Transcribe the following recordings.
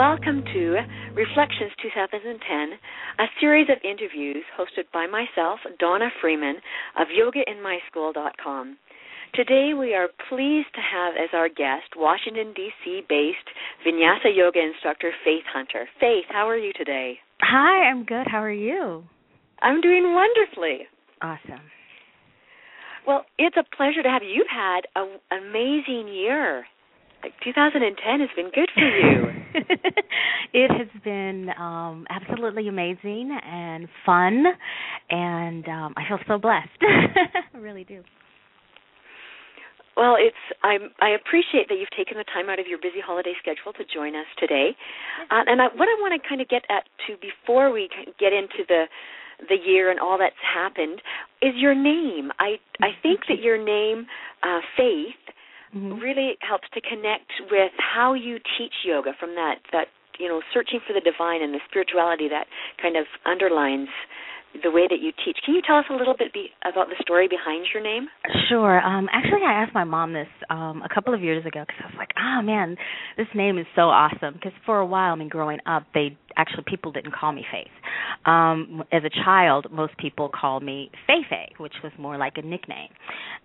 Welcome to Reflections 2010, a series of interviews hosted by myself, Donna Freeman of YogaInMySchool.com. Today we are pleased to have as our guest Washington, D.C. based Vinyasa Yoga instructor Faith Hunter. Faith, how are you today? Hi, I'm good. How are you? I'm doing wonderfully. Awesome. Well, it's a pleasure to have you. You've had an amazing year like 2010 has been good for you. it has been um absolutely amazing and fun and um I feel so blessed. I really do. Well, it's I I appreciate that you've taken the time out of your busy holiday schedule to join us today. Uh, and I, what I want to kind of get at to before we get into the the year and all that's happened is your name. I I think that your name, uh, Faith, mm-hmm. really helps to connect with how you teach yoga from that that you know searching for the divine and the spirituality that kind of underlines the way that you teach. Can you tell us a little bit be, about the story behind your name? Sure. Um, actually, I asked my mom this um, a couple of years ago because I was like, "Oh man, this name is so awesome." Because for a while, I mean, growing up, they actually people didn't call me Faith. Um, as a child, most people called me Feifei, which was more like a nickname.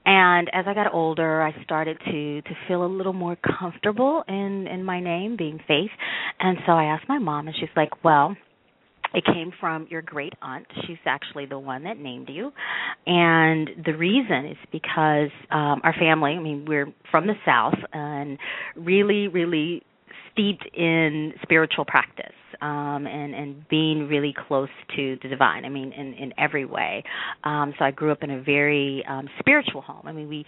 And as I got older, I started to to feel a little more comfortable in in my name being Faith. And so I asked my mom, and she's like, "Well." It came from your great aunt. She's actually the one that named you. And the reason is because um our family, I mean, we're from the South and really, really steeped in spiritual practice um and and being really close to the divine i mean in in every way um so i grew up in a very um spiritual home i mean we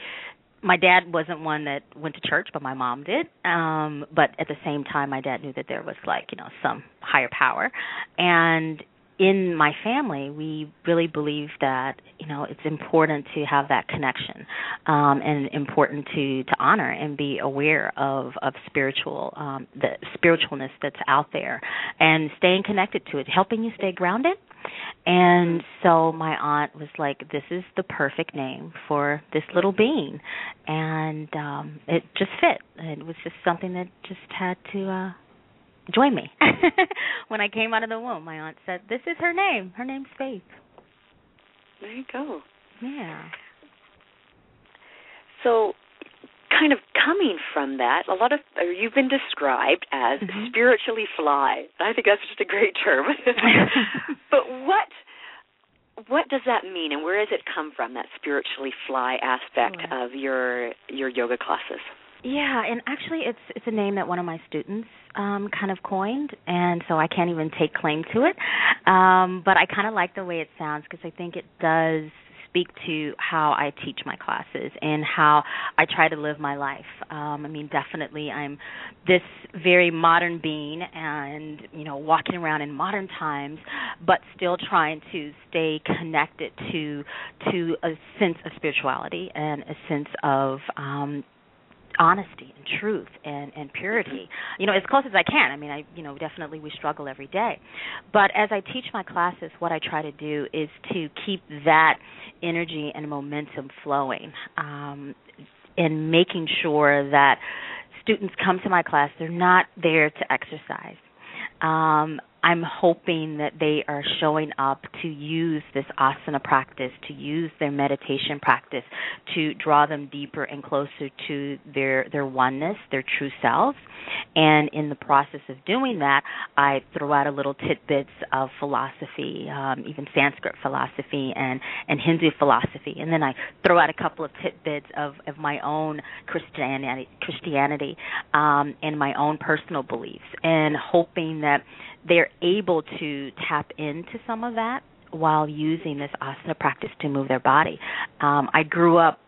my dad wasn't one that went to church, but my mom did. Um, but at the same time, my dad knew that there was like you know some higher power, and in my family, we really believe that you know it's important to have that connection, um, and important to to honor and be aware of of spiritual um, the spiritualness that's out there, and staying connected to it, helping you stay grounded. And so my aunt was like, "This is the perfect name for this little being," and um, it just fit. It was just something that just had to uh, join me. when I came out of the womb, my aunt said, "This is her name. Her name's Faith." There you go. Yeah. So, kind of coming from that, a lot of you've been described as mm-hmm. spiritually fly. I think that's just a great term. but what what does that mean, and where does it come from? That spiritually fly aspect of your your yoga classes. Yeah, and actually, it's it's a name that one of my students um, kind of coined, and so I can't even take claim to it. Um, but I kind of like the way it sounds because I think it does speak to how I teach my classes and how I try to live my life. Um, I mean, definitely, I'm this very modern being, and you know, walking around in modern times, but still trying to stay connected to to a sense of spirituality and a sense of um, honesty and truth and and purity. You know as close as i can. I mean i you know definitely we struggle every day. But as i teach my classes what i try to do is to keep that energy and momentum flowing um and making sure that students come to my class they're not there to exercise. Um I'm hoping that they are showing up to use this asana practice, to use their meditation practice, to draw them deeper and closer to their their oneness, their true selves. And in the process of doing that, I throw out a little tidbits of philosophy, um, even Sanskrit philosophy and and Hindu philosophy, and then I throw out a couple of tidbits of of my own Christianity, Christianity, um, and my own personal beliefs, and hoping that they're able to tap into some of that while using this asana practice to move their body. Um, I grew up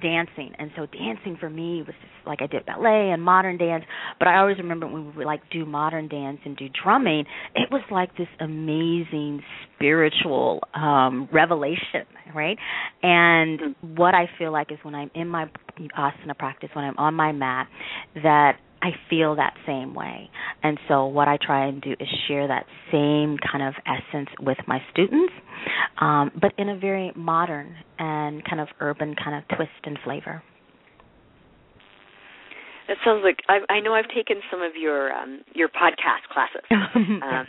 dancing and so dancing for me was just like I did ballet and modern dance but I always remember when we would like do modern dance and do drumming it was like this amazing spiritual um revelation right and mm-hmm. what I feel like is when I'm in my asana practice when I'm on my mat that I feel that same way. And so what I try and do is share that same kind of essence with my students, um, but in a very modern and kind of urban kind of twist and flavor. It sounds like I, I know I've taken some of your um, your podcast classes. um,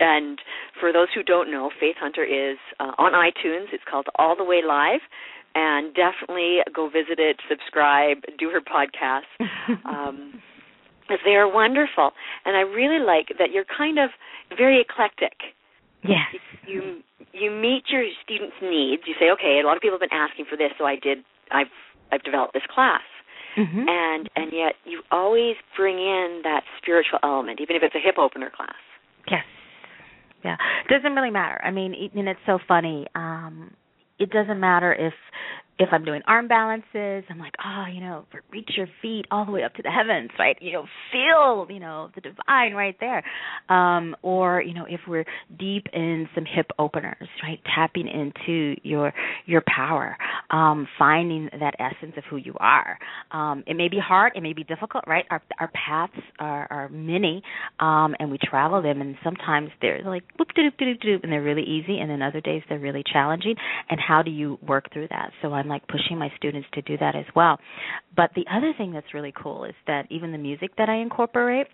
and for those who don't know, Faith Hunter is uh, on iTunes. It's called All the Way Live and definitely go visit it, subscribe, do her podcast. Um, they are wonderful. And I really like that you're kind of very eclectic. Yes. You you meet your students' needs. You say, okay, a lot of people have been asking for this, so I did. I've I've developed this class. Mm-hmm. And and yet you always bring in that spiritual element, even if it's a hip opener class. Yes. Yeah. It doesn't really matter. I mean, and it's so funny. Um it doesn't matter if if I'm doing arm balances, I'm like, oh, you know, reach your feet all the way up to the heavens, right? You know, feel, you know, the divine right there. Um, or, you know, if we're deep in some hip openers, right? Tapping into your your power, um, finding that essence of who you are. Um, it may be hard, it may be difficult, right? Our our paths are, are many, um, and we travel them, and sometimes they're like boop doop doop doop, and they're really easy, and then other days they're really challenging. And how do you work through that? So I'm like pushing my students to do that as well. But the other thing that's really cool is that even the music that I incorporate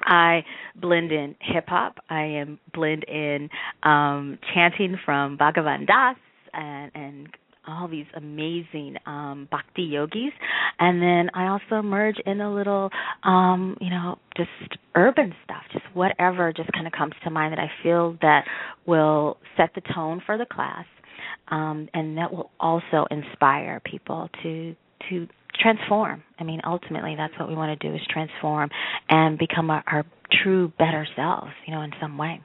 I blend in hip hop. I am blend in um chanting from Bhagavan Das and and all these amazing um bhakti yogis and then I also merge in a little um you know just urban stuff just whatever just kind of comes to mind that I feel that will set the tone for the class um, and that will also inspire people to to transform. I mean, ultimately, that's what we want to do is transform and become our, our true, better selves. You know, in some way.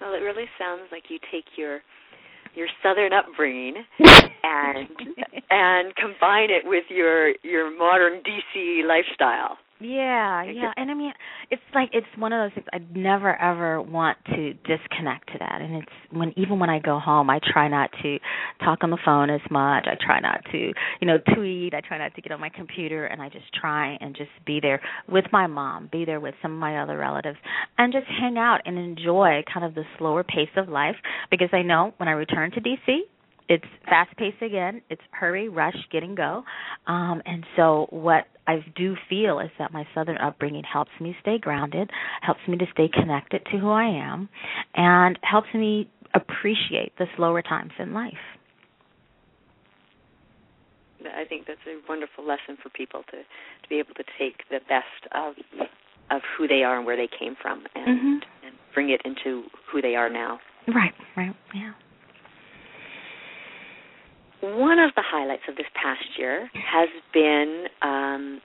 Well, it really sounds like you take your your southern upbringing and and combine it with your your modern DC lifestyle. Yeah, yeah. And I mean, it's like it's one of those things I'd never ever want to disconnect to that. And it's when even when I go home, I try not to talk on the phone as much. I try not to, you know, tweet. I try not to get on my computer and I just try and just be there with my mom, be there with some of my other relatives and just hang out and enjoy kind of the slower pace of life because I know when I return to DC, it's fast paced again. It's hurry, rush, get and go. Um, and so what I do feel is that my southern upbringing helps me stay grounded, helps me to stay connected to who I am, and helps me appreciate the slower times in life. I think that's a wonderful lesson for people to to be able to take the best of of who they are and where they came from and mm-hmm. and bring it into who they are now. Right, right, yeah. One of the highlights of this past year has been um,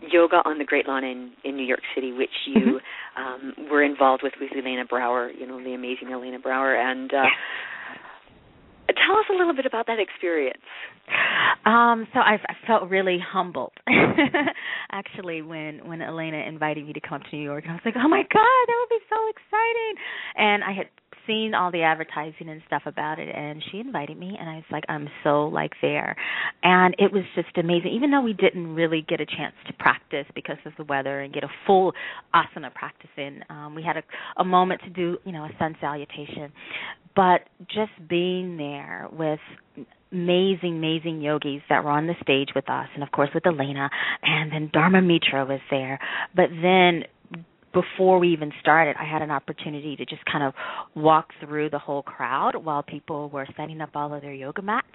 yoga on the Great Lawn in, in New York City, which you mm-hmm. um, were involved with with Elena Brower, you know, the amazing Elena Brower. And uh, tell us a little bit about that experience. Um, so I, I felt really humbled, actually, when when Elena invited me to come up to New York. And I was like, oh my god, that would be so exciting! And I had seen all the advertising and stuff about it and she invited me and I was like I'm so like there. And it was just amazing even though we didn't really get a chance to practice because of the weather and get a full asana practice in. Um we had a a moment to do, you know, a sun salutation. But just being there with amazing, amazing yogis that were on the stage with us, and of course with Elena, and then Dharma Mitra was there. But then before we even started, I had an opportunity to just kind of walk through the whole crowd while people were setting up all of their yoga mats.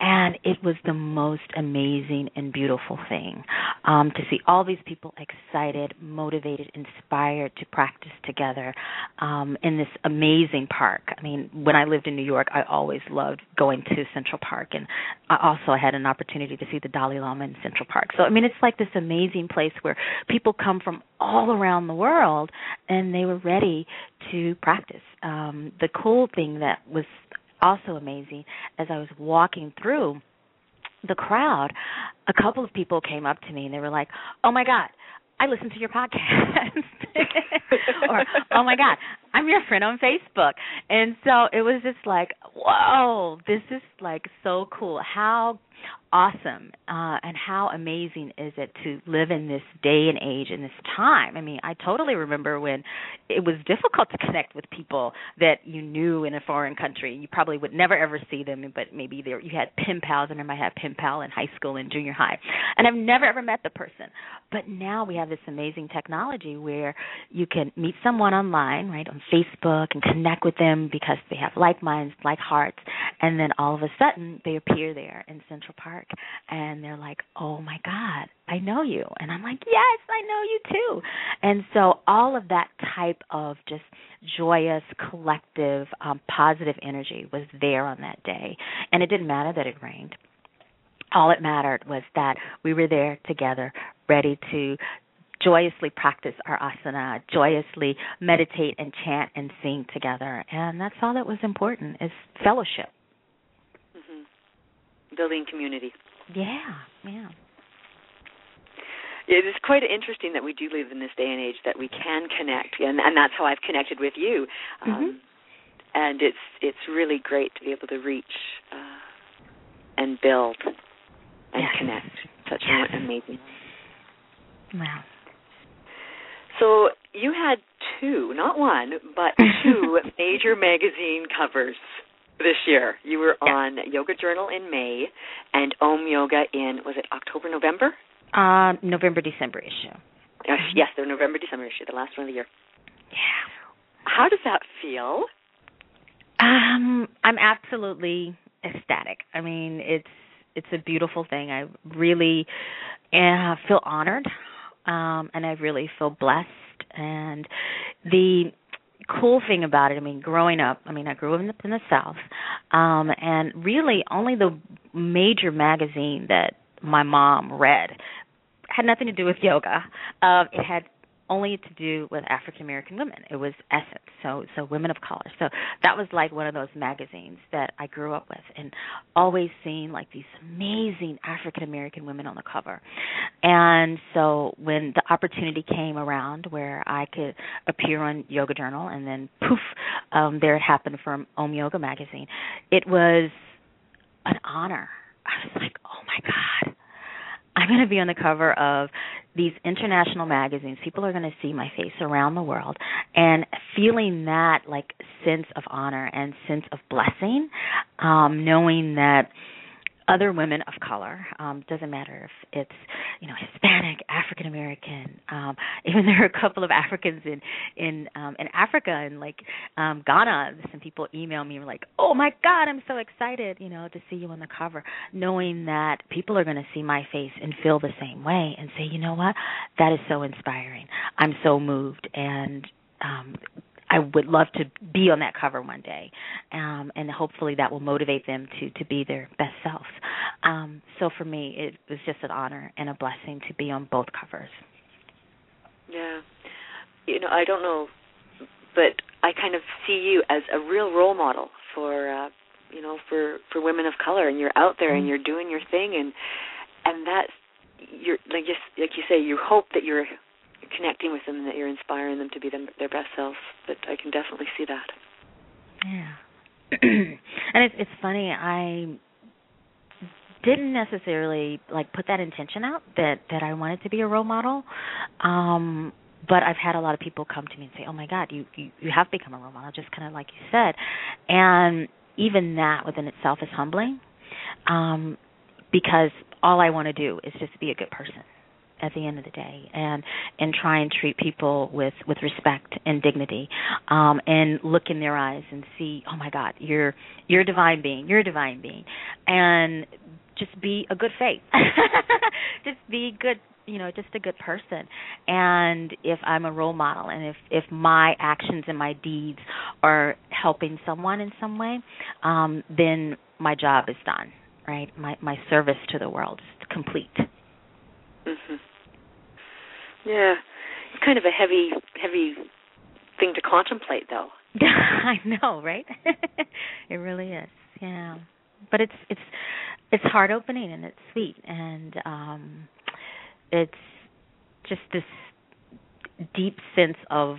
And it was the most amazing and beautiful thing um, to see all these people excited, motivated, inspired to practice together um, in this amazing park. I mean, when I lived in New York, I always loved going to Central Park. And I also had an opportunity to see the Dalai Lama in Central Park. So, I mean, it's like this amazing place where people come from all around the world and they were ready to practice. Um, the cool thing that was also amazing as I was walking through the crowd, a couple of people came up to me and they were like, "Oh my god, I listened to your podcast." or, "Oh my god, I'm your friend on Facebook." And so it was just like, "Whoa, this is like so cool. How awesome uh and how amazing is it to live in this day and age in this time i mean i totally remember when it was difficult to connect with people that you knew in a foreign country you probably would never ever see them but maybe there you had pen pals and i might have pen pal in high school and junior high and i've never ever met the person but now we have this amazing technology where you can meet someone online right on facebook and connect with them because they have like minds like hearts and then all of a sudden they appear there in central park and they're like, "Oh my god, I know you." And I'm like, "Yes, I know you too." And so all of that type of just joyous, collective, um positive energy was there on that day. And it didn't matter that it rained. All it mattered was that we were there together, ready to joyously practice our asana, joyously meditate and chant and sing together. And that's all that was important is fellowship building community. Yeah, yeah. It is quite interesting that we do live in this day and age that we can connect, and, and that's how I've connected with you. Um, mm-hmm. And it's it's really great to be able to reach uh, and build and yes. connect. Such yes. an amazing. Wow. So you had two, not one, but two major magazine covers this year. You were yeah. on Yoga Journal in May and Om Yoga in was it October, November? Uh, November, December issue. Yes, yes, the November, December issue, the last one of the year. Yeah. How does that feel? Um, I'm absolutely ecstatic. I mean, it's it's a beautiful thing. I really uh, feel honored, um, and I really feel blessed. And the cool thing about it, I mean, growing up, I mean, I grew up in the, in the South, um, and really only the major magazine that my mom read had nothing to do with yoga. Uh, it had only to do with African American women. It was Essence, so so women of color. So that was like one of those magazines that I grew up with, and always seeing like these amazing African American women on the cover. And so when the opportunity came around where I could appear on Yoga Journal, and then poof, um, there it happened from Om Yoga magazine. It was an honor. I was like, oh my god I'm going to be on the cover of these international magazines. People are going to see my face around the world and feeling that like sense of honor and sense of blessing, um, knowing that other women of color. Um, doesn't matter if it's you know Hispanic, African American. Um, even there are a couple of Africans in in um, in Africa and like um, Ghana. Some people email me and like, "Oh my God, I'm so excited! You know, to see you on the cover." Knowing that people are going to see my face and feel the same way and say, "You know what? That is so inspiring. I'm so moved." And um, I would love to be on that cover one day, um, and hopefully that will motivate them to to be their best selves. Um, so for me, it was just an honor and a blessing to be on both covers. Yeah, you know, I don't know, but I kind of see you as a real role model for uh, you know for for women of color, and you're out there mm-hmm. and you're doing your thing, and and that's you're like just like you say, you hope that you're connecting with them and that you're inspiring them to be them, their best selves. But I can definitely see that. Yeah. and it's it's funny. I didn't necessarily like put that intention out that that I wanted to be a role model. Um but I've had a lot of people come to me and say, "Oh my God, you you, you have become a role model," just kind of like you said, and even that within itself is humbling, um, because all I want to do is just be a good person at the end of the day and and try and treat people with with respect and dignity um and look in their eyes and see oh my god you're you're a divine being you're a divine being. And just be a good faith. Just be good you know just a good person. And if i'm a role model and if if my actions and my deeds are helping someone in some way um then my job is done right? My my service to the world is complete. Mhm yeah it's kind of a heavy heavy thing to contemplate though i know right it really is yeah but it's it's it's heart opening and it's sweet and um it's just this deep sense of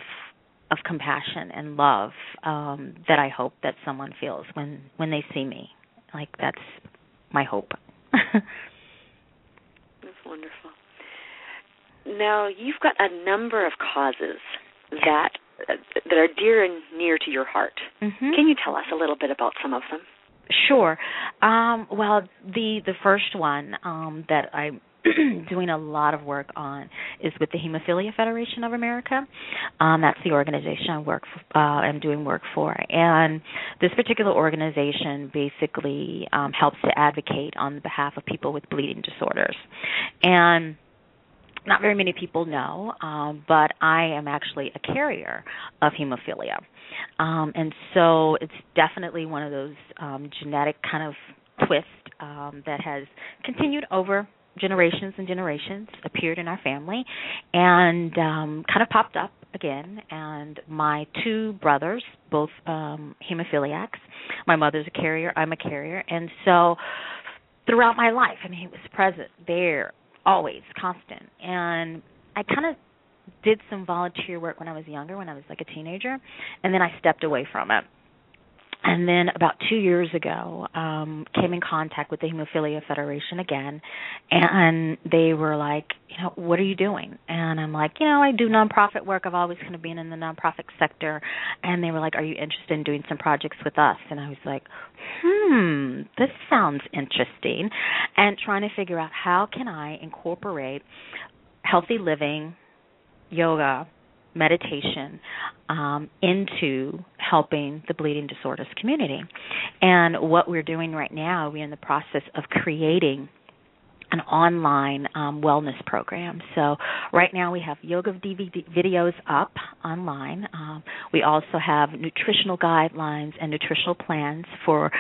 of compassion and love um that I hope that someone feels when when they see me. Like that's my hope. that's wonderful. Now, you've got a number of causes that that are dear and near to your heart. Mm-hmm. Can you tell us a little bit about some of them? Sure. Um, well, the the first one um, that I'm doing a lot of work on is with the Hemophilia Federation of America. Um, that's the organization I work. For, uh, I'm doing work for, and this particular organization basically um, helps to advocate on behalf of people with bleeding disorders, and not very many people know, um, but I am actually a carrier of hemophilia. Um, and so it's definitely one of those um, genetic kind of twists um, that has continued over generations and generations, appeared in our family, and um, kind of popped up again. And my two brothers, both um, hemophiliacs, my mother's a carrier, I'm a carrier, and so throughout my life, I mean, it was present there, always, constant. And I kind of did some volunteer work when I was younger, when I was like a teenager, and then I stepped away from it. And then about two years ago, um, came in contact with the Hemophilia Federation again, and they were like, you know, what are you doing? And I'm like, you know, I do nonprofit work. I've always kind of been in the nonprofit sector. And they were like, are you interested in doing some projects with us? And I was like, hmm, this sounds interesting. And trying to figure out how can I incorporate healthy living, yoga, meditation um, into helping the bleeding disorders community. And what we're doing right now, we're in the process of creating an online um, wellness program. So right now we have yoga DVD videos up online. Um, we also have nutritional guidelines and nutritional plans for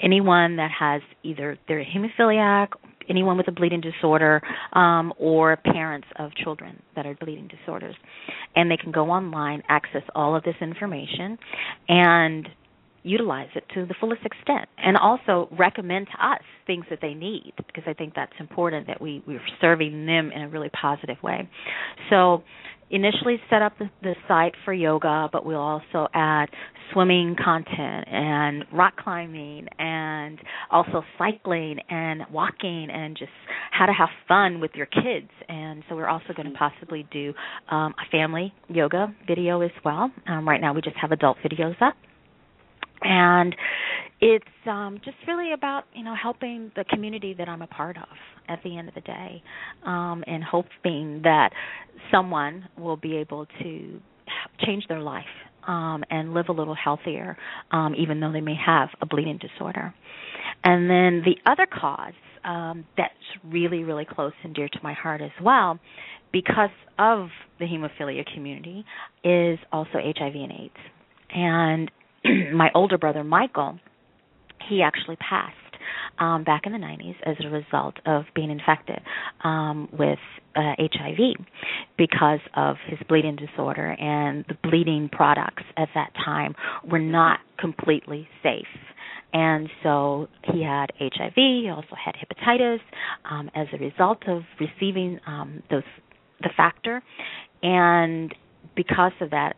anyone that has either they're hemophiliac anyone with a bleeding disorder um, or parents of children that are bleeding disorders. And they can go online, access all of this information, and utilize it to the fullest extent and also recommend to us things that they need because I think that's important that we, we're serving them in a really positive way. So initially set up the, the site for yoga, but we'll also add swimming content and rock climbing and also cycling and walking and just how to have fun with your kids. And so we're also going to possibly do um, a family yoga video as well. Um, right now we just have adult videos up and it's um just really about you know helping the community that I'm a part of at the end of the day um and hoping that someone will be able to change their life um and live a little healthier um even though they may have a bleeding disorder. And then the other cause um that's really really close and dear to my heart as well because of the hemophilia community is also HIV and AIDS. And my older brother Michael, he actually passed um, back in the 90s as a result of being infected um, with uh, HIV because of his bleeding disorder, and the bleeding products at that time were not completely safe. And so he had HIV. He also had hepatitis um, as a result of receiving um, those the factor, and because of that,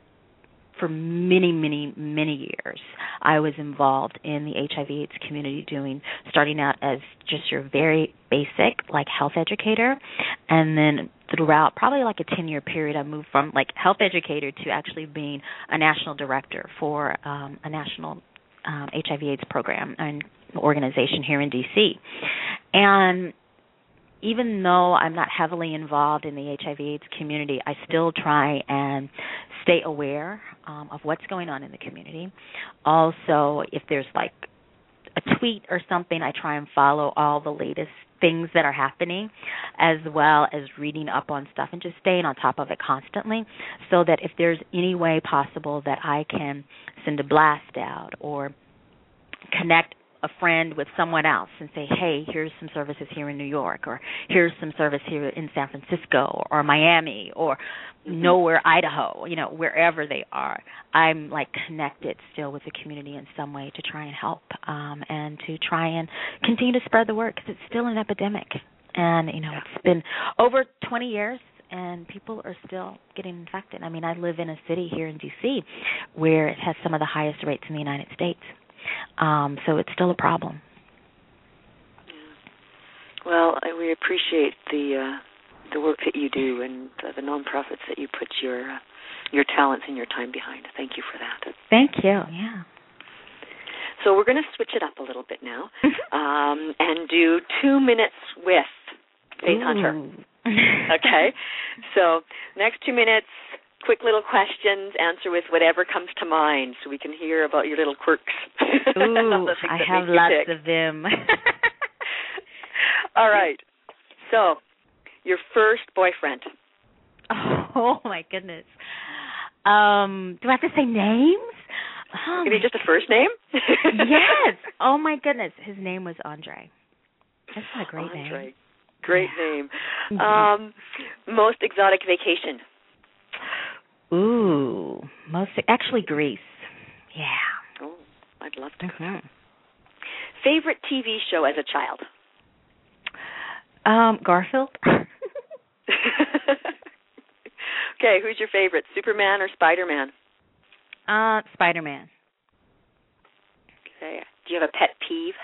for many, many, many years, I was involved in the HIV/AIDS community, doing starting out as just your very basic like health educator, and then throughout probably like a 10 year period, I moved from like health educator to actually being a national director for um, a national um, HIV/AIDS program and organization here in DC, and even though I'm not heavily involved in the HIV/AIDS community, I still try and stay aware um, of what's going on in the community. Also, if there's like a tweet or something, I try and follow all the latest things that are happening, as well as reading up on stuff and just staying on top of it constantly, so that if there's any way possible that I can send a blast out or connect a friend with someone else and say, "Hey, here's some services here in New York, or here's some service here in San Francisco, or Miami, or mm-hmm. nowhere, Idaho, you know, wherever they are." I'm like connected still with the community in some way to try and help, um, and to try and continue to spread the word because it's still an epidemic, and you know, it's been over 20 years and people are still getting infected. I mean, I live in a city here in DC where it has some of the highest rates in the United States. Um, so it's still a problem. Well, we appreciate the uh, the work that you do and the, the nonprofits that you put your uh, your talents and your time behind. Thank you for that. Thank you. Yeah. So we're going to switch it up a little bit now um, and do two minutes with Faith Ooh. Hunter. okay. So next two minutes, quick little questions, answer with whatever comes to mind so we can hear about your little quirks. Ooh, I have lots of them. All right. So, your first boyfriend. Oh my goodness. Um, do I have to say names? Oh Maybe just a first name? yes. Oh my goodness. His name was Andre. That's a great Andre. name. Great yeah. name. Mm-hmm. Um, most exotic vacation. Ooh, most actually Greece. Yeah. Oh, I'd love to. Mm-hmm. Favorite TV show as a child? Um, Garfield. okay, who's your favorite, Superman or Spider Man? Uh, Spider Man. Okay. Do you have a pet peeve?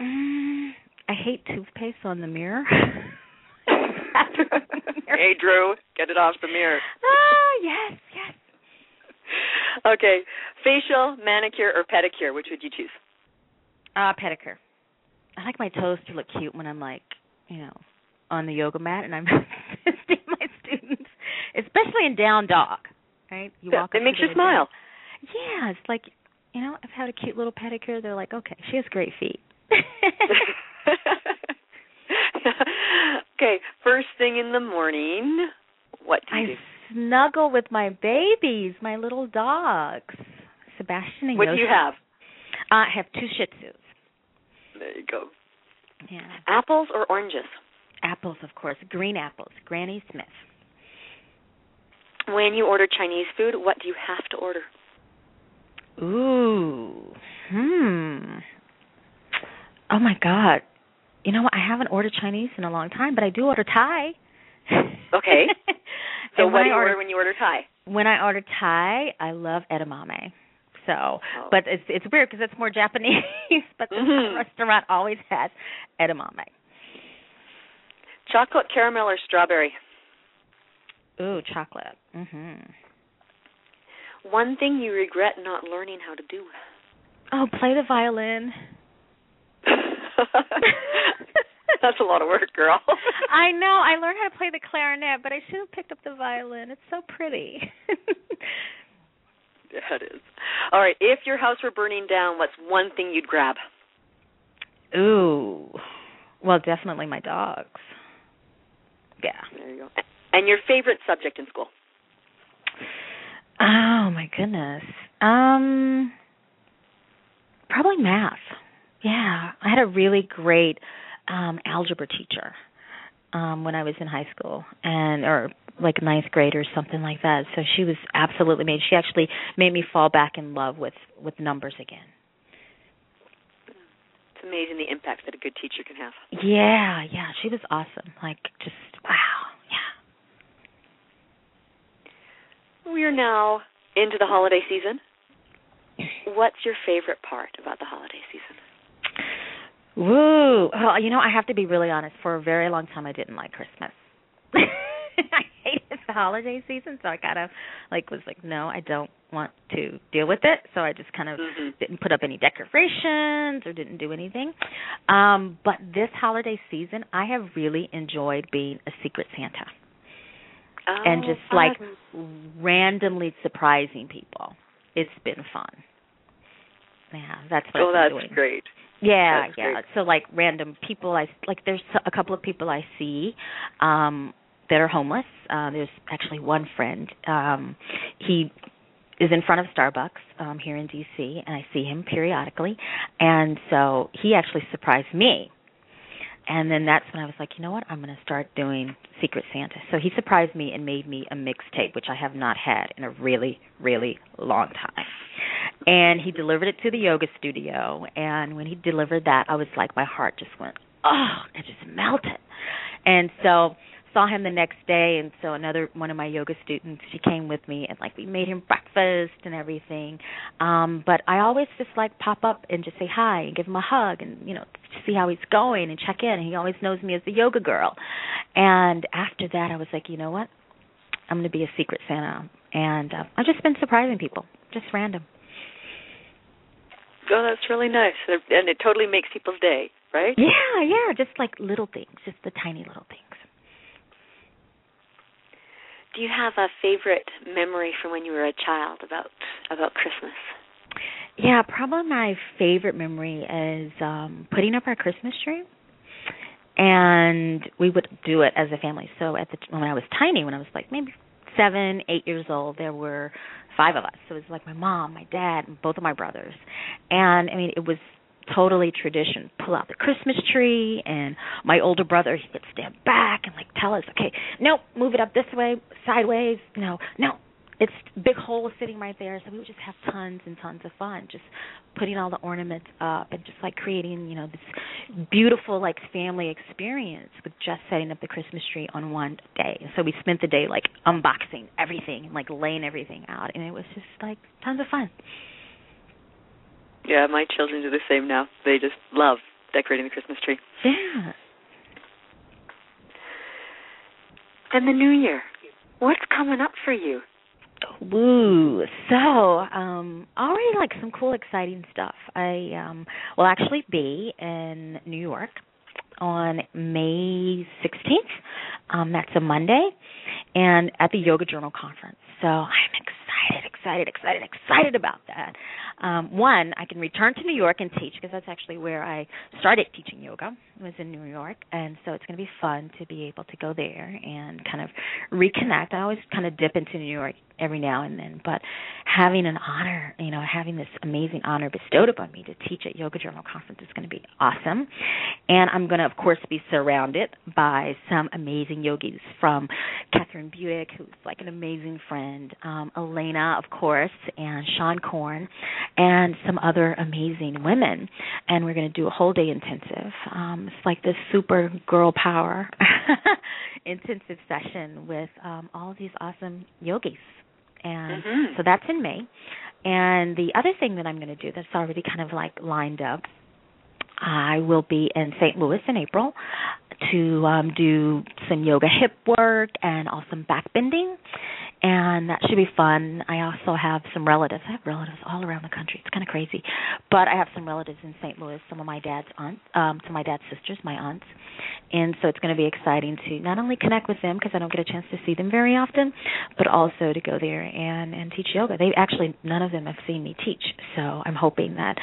Mm, I hate toothpaste on the mirror. hey, Drew, get it off the mirror. Ah, yes, yes. Okay, facial, manicure, or pedicure? Which would you choose? Uh, pedicure. I like my toes to look cute when I'm like, you know, on the yoga mat and I'm assisting my students, especially in down dog. Right? You walk. It makes you smile. Yeah, it's like, you know, I've had a cute little pedicure. They're like, okay, she has great feet. okay, first thing in the morning, what do you I do? snuggle with my babies, my little dogs, Sebastian and What Yoshi. do you have? Uh, I have two Shih Tzus. There you go. Yeah. Apples or oranges? Apples, of course. Green apples. Granny Smith. When you order Chinese food, what do you have to order? Ooh. Hmm. Oh my God you know what? I haven't ordered Chinese in a long time, but I do order Thai. Okay. so what do you order, order when you order Thai? When I order Thai, I love edamame. So, oh. but it's it's weird because it's more Japanese, but the mm-hmm. restaurant always has edamame. Chocolate, caramel, or strawberry? Ooh, chocolate. Mhm. One thing you regret not learning how to do? Oh, play the violin. That's a lot of work, girl. I know. I learned how to play the clarinet, but I should have picked up the violin. It's so pretty. yeah, it is. All right. If your house were burning down, what's one thing you'd grab? Ooh. Well, definitely my dogs. Yeah. There you go. And your favorite subject in school? Oh my goodness. Um probably math. Yeah, I had a really great um algebra teacher um when I was in high school and or like ninth grade or something like that. So she was absolutely made she actually made me fall back in love with with numbers again. It's amazing the impact that a good teacher can have. Yeah, yeah, she was awesome. Like just wow, yeah. we are now into the holiday season, what's your favorite part about the holiday? Woo! Well, you know, I have to be really honest. For a very long time, I didn't like Christmas. I hated the holiday season, so I kind of like was like, no, I don't want to deal with it. So I just kind of mm-hmm. didn't put up any decorations or didn't do anything. Um, but this holiday season, I have really enjoyed being a secret Santa. Oh, and just fun. like randomly surprising people. It's been fun. Yeah, that's what oh, I've that's doing. great. Yeah, That's yeah. great. So like random people I like there's a couple of people I see um that are homeless. Uh there's actually one friend um he is in front of Starbucks um here in DC and I see him periodically. And so he actually surprised me. And then that's when I was like, you know what? I'm going to start doing Secret Santa. So he surprised me and made me a mixtape, which I have not had in a really, really long time and he delivered it to the yoga studio. And when he delivered that i was like my heart just went oh it just melted. And so saw him the next day. And so another one of my yoga students she came with me and like we made him breakfast and everything. Um but i always just like pop up and just say hi and give him a hug and you know see how he's going and check in. And he always knows me as the yoga girl. And after that i was like you know what? I'm going to be a secret santa. And uh, i've just been surprising people. Just random Oh, that's really nice, and it totally makes people's day, right? Yeah, yeah, just like little things, just the tiny little things. Do you have a favorite memory from when you were a child about about Christmas? Yeah, probably my favorite memory is um putting up our Christmas tree. And we would do it as a family. So at the when I was tiny, when I was like maybe seven, eight years old, there were five of us. So it was like my mom, my dad, and both of my brothers. And I mean, it was totally tradition. Pull out the Christmas tree, and my older brother he would stand back and like tell us, okay, no, move it up this way, sideways. No, no, it's big hole sitting right there. So we would just have tons and tons of fun, just putting all the ornaments up and just like creating, you know, this beautiful like family experience with just setting up the Christmas tree on one day. So we spent the day like unboxing everything and like laying everything out, and it was just like tons of fun. Yeah, my children do the same now. They just love decorating the Christmas tree. Yeah. And the new year. What's coming up for you? Woo. So, um already like some cool exciting stuff. I um will actually be in New York on May 16th. Um that's a Monday and at the Yoga Journal conference. So, I'm excited, excited, excited, excited about that. Um one, I can return to New York and teach because that's actually where I started teaching yoga. It was in New York, and so it's going to be fun to be able to go there and kind of reconnect. I always kind of dip into New York every now and then, but having an honor, you know, having this amazing honor bestowed upon me to teach at Yoga Journal Conference is going to be awesome. And I'm going to, of course, be surrounded by some amazing yogis from Kathryn Budig, who's like an amazing friend, um, Elena, of course, and Seane Corn, and some other amazing women. And we're going to do a whole day intensive. Um, it's like this super girl power intensive session with um, all these awesome yogis and Mhm. so that's in May. And the other thing that I'm going to do that's already kind of like lined up, I will be in St. Louis in April to um, do some yoga hip work and also some back bending, and that should be fun. I also have some relatives. I have relatives all around the country. It's kind of crazy, but I have some relatives in St. Louis. Some of my dad's aunts, um, some of my dad's sisters, my aunts, and so it's going to be exciting to not only connect with them because I don't get a chance to see them very often, but also to go there and and teach yoga. They actually none of them have seen me teach, so I'm hoping that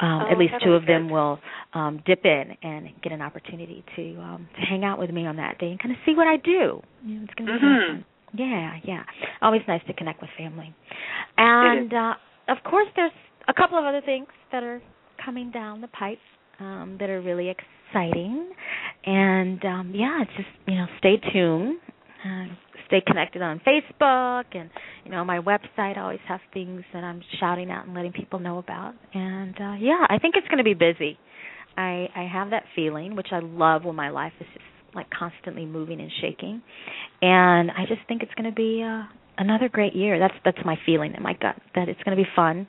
um, Oh, at least two of them will um, dip in and get an opportunity to um, to hang out with me on that day and kind of see what I do. You know, it's going to be Mhm. fun. Yeah, yeah. Always nice to connect with family. And uh, of course, there's a couple of other things that are coming down the pipe um, that are really exciting. And um, yeah, it's just you know, stay tuned. Uh, stay connected on Facebook and you know my website. I always have things that I'm shouting out and letting people know about. And uh, yeah, I think it's going to be busy. I I have that feeling, which I love when my life is just like constantly moving and shaking. And I just think it's going to be uh another great year. That's that's my feeling in my gut that it's going to be fun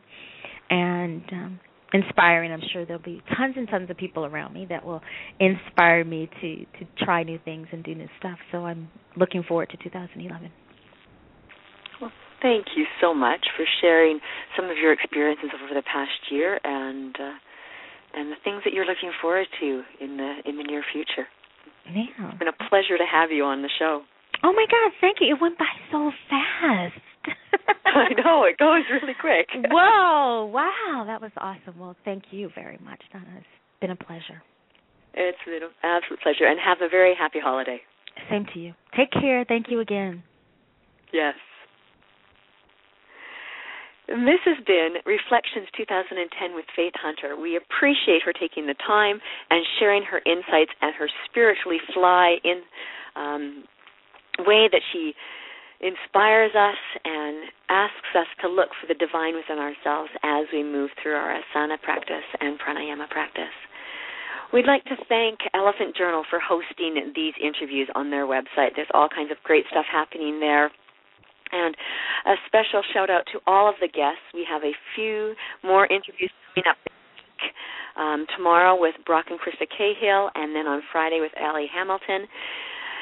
and um inspiring. I'm sure there'll be tons and tons of people around me that will inspire me to to try new things and do new stuff. So I'm looking forward to 2011. Well, thank you so much for sharing some of your experiences over the past year and uh, and the things that you're looking forward to in the in the near future. Yeah. It's been a pleasure to have you on the show. Oh my God, thank you. It went by so fast. I know, it goes really quick. Whoa, wow, that was awesome. Well, thank you very much, Donna. It's been a pleasure. It's been an absolute pleasure. And have a very happy holiday. Same to you. Take care. Thank you again. Yes. This has been Reflections 2010 with Faith Hunter. We appreciate her taking the time and sharing her insights and her spiritually fly in um, way that she inspires us and asks us to look for the divine within ourselves as we move through our asana practice and pranayama practice. We'd like to thank Elephant Journal for hosting these interviews on their website. There's all kinds of great stuff happening there. And a special shout out to all of the guests. We have a few more interviews coming up um, tomorrow with Brock and Krista Cahill, and then on Friday with Ally Hamilton.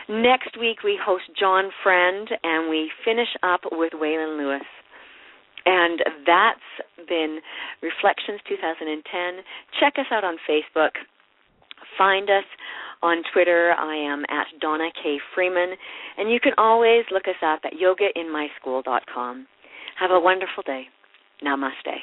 Next week we host John Friend, and we finish up with Waylon Lewis. And that's been Reflections 2010. Check us out on Facebook. Find us on Twitter, I am at Donna K. Freeman, and you can always look us up at yogainmyschool.com. Have a wonderful day. Namaste.